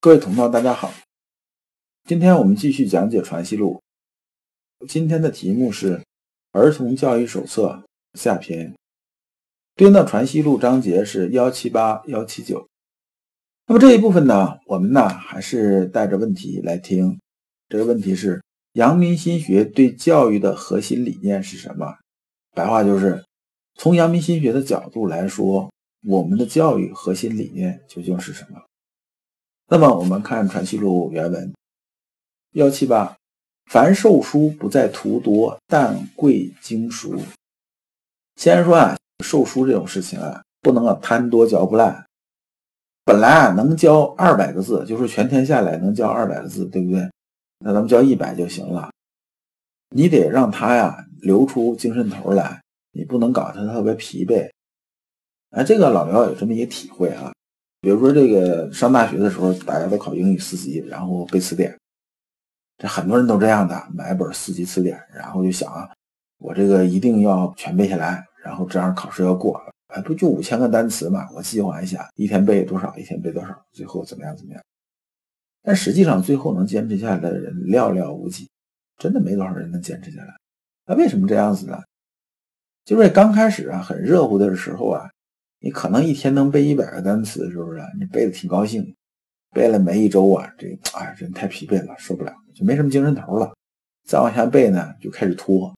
各位同道，大家好。今天我们继续讲解《传习录》。今天的题目是《儿童教育手册》下篇，对应的《传习录》章节是幺七八、幺七九。那么这一部分呢，我们呢还是带着问题来听。这个问题是：阳明心学对教育的核心理念是什么？白话就是，从阳明心学的角度来说，我们的教育核心理念究竟是什么？那么我们看《传习录》原文幺七八，凡授书不在图多，但贵精熟。先说啊，授书这种事情啊，不能啊贪多嚼不烂。本来啊能教二百个字，就是全天下来能教二百个字，对不对？那咱们教一百就行了。你得让他呀留出精神头来，你不能搞他特别疲惫。哎，这个老刘有这么一个体会啊。比如说，这个上大学的时候，大家都考英语四级，然后背词典。这很多人都这样的，买本四级词典，然后就想啊，我这个一定要全背下来，然后这样考试要过了。哎，不就五千个单词嘛？我计划一下，一天背多少，一天背多少，最后怎么样怎么样？但实际上，最后能坚持下来的人寥寥无几，真的没多少人能坚持下来。那为什么这样子呢？就是刚开始啊，很热乎的时候啊。你可能一天能背一百个单词，是不是？你背的挺高兴，背了没一周啊，这哎人太疲惫了，受不了，就没什么精神头了。再往下背呢，就开始拖，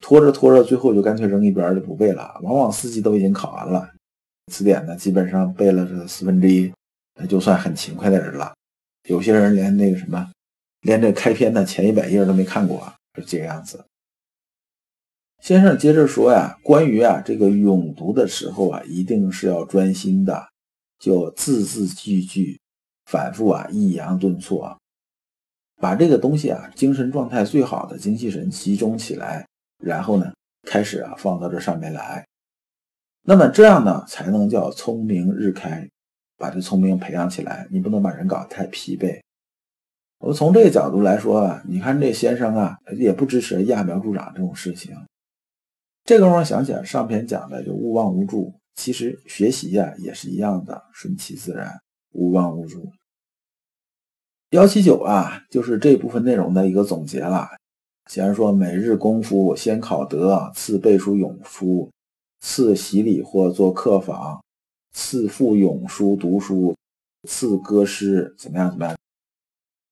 拖着拖着，最后就干脆扔一边就不背了。往往四级都已经考完了，词典呢基本上背了这四分之一，那就算很勤快的人了。有些人连那个什么，连这开篇的前一百页都没看过，就这个样子。先生接着说呀，关于啊这个咏读的时候啊，一定是要专心的，就字字句句反复啊，抑扬顿挫，把这个东西啊，精神状态最好的精气神集中起来，然后呢，开始啊放到这上面来，那么这样呢，才能叫聪明日开，把这聪明培养起来。你不能把人搞得太疲惫。我从这个角度来说啊，你看这先生啊，也不支持揠苗助长这种事情。这个我想起来，上篇讲的就勿忘无助。其实学习呀也是一样的，顺其自然，勿忘无助。幺七九啊，就是这部分内容的一个总结了。先说每日功夫，先考德，次背书咏书，次习礼或做客访，次复咏书读书，次歌诗，怎么样？怎么样？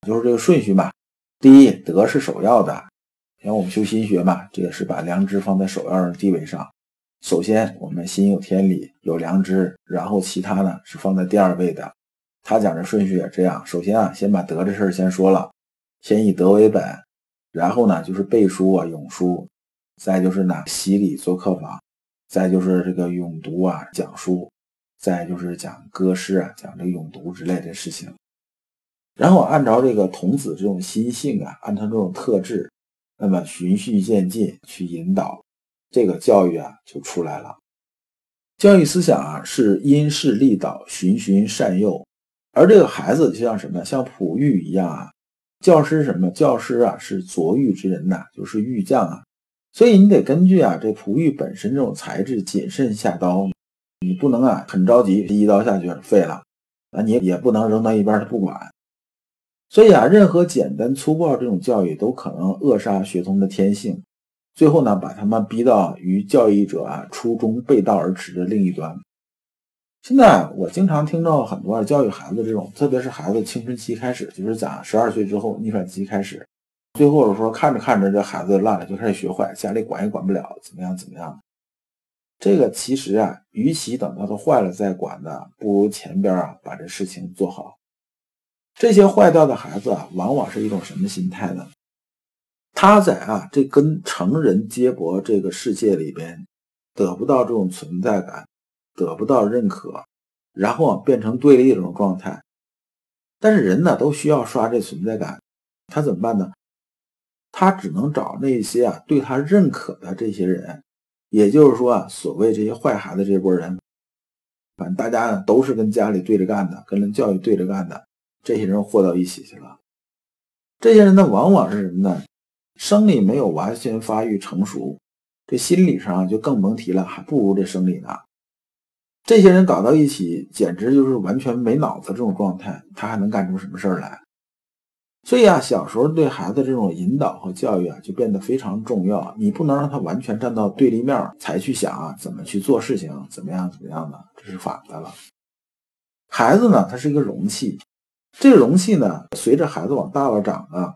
就是这个顺序嘛。第一，德是首要的。像我们修心学嘛，这个是把良知放在首要的地位上。首先，我们心有天理，有良知，然后其他呢是放在第二位的。他讲的顺序也这样：首先啊，先把德这事儿先说了，先以德为本，然后呢就是背书啊、咏书，再就是呢洗礼做客房，再就是这个咏读啊、讲书，再就是讲歌诗啊、讲这个咏读之类的事情。然后按照这个童子这种心性啊，按他这种特质。那么循序渐进去引导，这个教育啊就出来了。教育思想啊是因势利导，循循善诱。而这个孩子就像什么？像璞玉一样啊。教师什么？教师啊是琢玉之人呐，就是玉匠啊。所以你得根据啊这璞玉本身这种材质谨慎下刀，你不能啊很着急一刀下去废了，啊你也不能扔到一边他不管。所以啊，任何简单粗暴这种教育都可能扼杀学童的天性，最后呢，把他们逼到与教育者啊初衷背道而驰的另一端。现在我经常听到很多啊教育孩子这种，特别是孩子青春期开始，就是讲十二岁之后逆反期开始，最后的时候看着看着这孩子烂了，就开始学坏，家里管也管不了，怎么样怎么样。这个其实啊，与其等到他坏了再管呢，不如前边啊把这事情做好。这些坏掉的孩子啊，往往是一种什么心态呢？他在啊这跟成人接驳这个世界里边，得不到这种存在感，得不到认可，然后变成对立这种状态。但是人呢都需要刷这存在感，他怎么办呢？他只能找那些啊对他认可的这些人，也就是说啊，所谓这些坏孩子这波人，反正大家呢都是跟家里对着干的，跟人教育对着干的，这些人和到一起去了。这些人呢，往往是什么呢？生理没有完全发育成熟，这心理上就更甭提了，还不如这生理呢。这些人搞到一起，简直就是完全没脑子这种状态，他还能干出什么事儿来？所以啊，小时候对孩子这种引导和教育啊，就变得非常重要。你不能让他完全站到对立面才去想啊，怎么去做事情，怎么样怎么样的，这是反的了。孩子呢，他是一个容器，这个容器呢，随着孩子往大了长啊，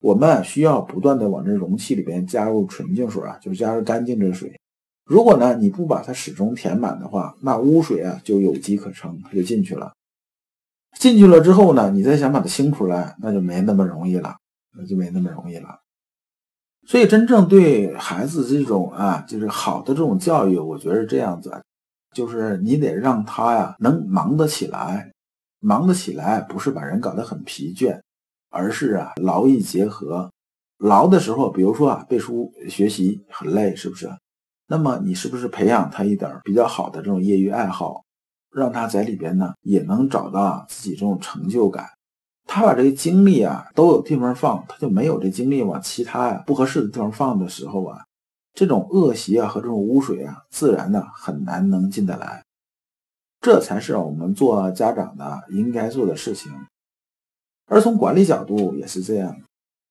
我们需要不断的往这容器里边加入纯净水啊，就是加入干净的水。如果呢，你不把它始终填满的话，那污水啊就有机可乘，它就进去了。进去了之后呢，你再想把它清出来，那就没那么容易了，那就没那么容易了。所以，真正对孩子这种啊，就是好的这种教育，我觉得是这样子，就是你得让他呀能忙得起来，忙得起来不是把人搞得很疲倦，而是啊劳逸结合。劳的时候，比如说啊背书学习很累，是不是？那么你是不是培养他一点比较好的这种业余爱好？让他在里边呢，也能找到自己这种成就感。他把这个精力啊都有地方放，他就没有这精力往其他呀不合适的地方放的时候啊，这种恶习啊和这种污水啊，自然呢很难能进得来。这才是我们做家长的应该做的事情。而从管理角度也是这样。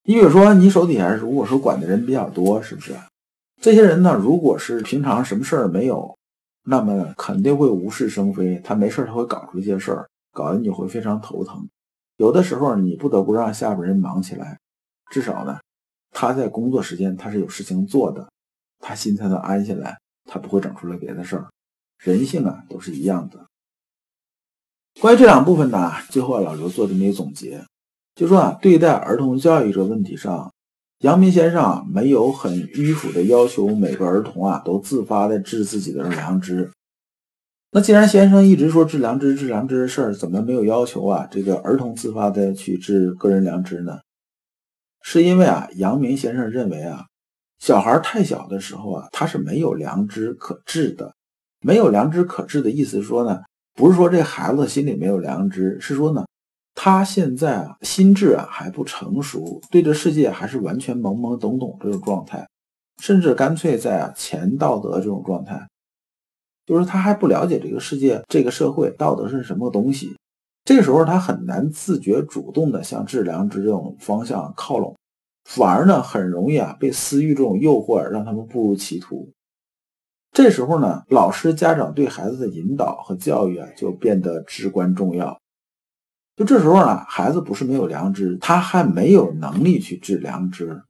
你比如说，你手底下如果说管的人比较多，是不是？这些人呢，如果是平常什么事儿没有。那么肯定会无事生非，他没事他会搞出一些事儿，搞得你会非常头疼。有的时候你不得不让下边人忙起来，至少呢，他在工作时间他是有事情做的，他心才能安下来，他不会整出来别的事儿。人性啊都是一样的。关于这两部分呢，最后啊老刘做这么一个总结，就说啊，对待儿童教育这问题上。阳明先生啊，没有很迂腐的要求每个儿童啊都自发的治自己的良知。那既然先生一直说治良知、治良知的事儿，怎么没有要求啊这个儿童自发的去治个人良知呢？是因为啊，阳明先生认为啊，小孩太小的时候啊，他是没有良知可治的。没有良知可治的意思说呢，不是说这孩子心里没有良知，是说呢。他现在啊，心智啊还不成熟，对这世界还是完全懵懵懂懂这种状态，甚至干脆在啊前道德这种状态，就是他还不了解这个世界、这个社会道德是什么东西。这时候他很难自觉主动的向致良知这种方向靠拢，反而呢很容易啊被私欲这种诱惑让他们步入歧途。这时候呢，老师、家长对孩子的引导和教育啊就变得至关重要。就这时候呢，孩子不是没有良知，他还没有能力去治良知。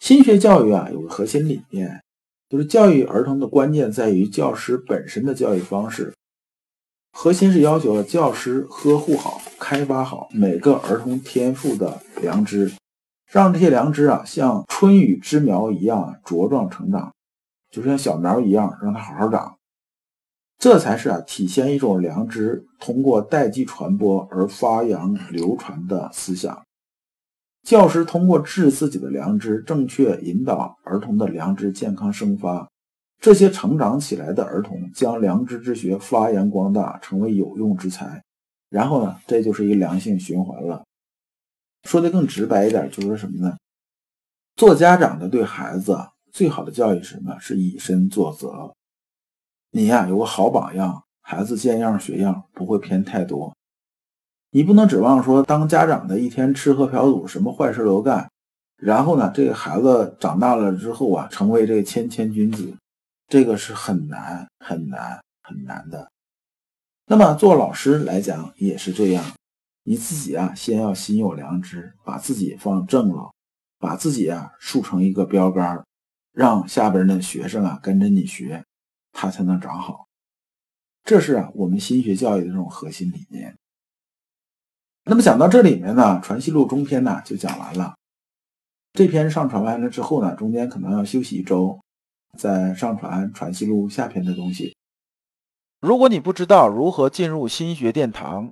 心学教育啊，有个核心理念，就是教育儿童的关键在于教师本身的教育方式。核心是要求教师呵护好、开发好每个儿童天赋的良知，让这些良知啊，像春雨之苗一样茁壮成长，就像小苗一样，让它好好长。这才是啊，体现一种良知通过代际传播而发扬流传的思想。教师通过治自己的良知，正确引导儿童的良知健康生发。这些成长起来的儿童将良知之学发扬光大，成为有用之才。然后呢，这就是一个良性循环了。说的更直白一点，就是什么呢？做家长的对孩子最好的教育是什么？是以身作则。你呀，有个好榜样，孩子见样学样，不会偏太多。你不能指望说当家长的一天吃喝嫖赌，什么坏事都干，然后呢，这个孩子长大了之后啊，成为这谦谦君子，这个是很难很难很难的。那么做老师来讲也是这样，你自己啊，先要心有良知，把自己放正了，把自己啊树成一个标杆，让下边的学生啊跟着你学。他才能长好，这是啊我们心学教育的这种核心理念。那么讲到这里面呢，《传习录》中篇呢就讲完了。这篇上传完了之后呢，中间可能要休息一周，再上传《传习录》下篇的东西。如果你不知道如何进入心学殿堂，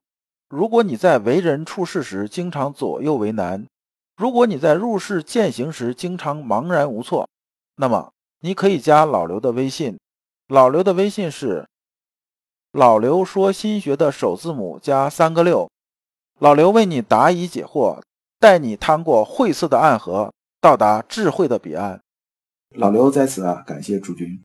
如果你在为人处事时经常左右为难，如果你在入世践行时经常茫然无措，那么你可以加老刘的微信。老刘的微信是“老刘说心学”的首字母加三个六。老刘为你答疑解惑，带你趟过晦涩的暗河，到达智慧的彼岸。老刘在此啊，感谢诸君。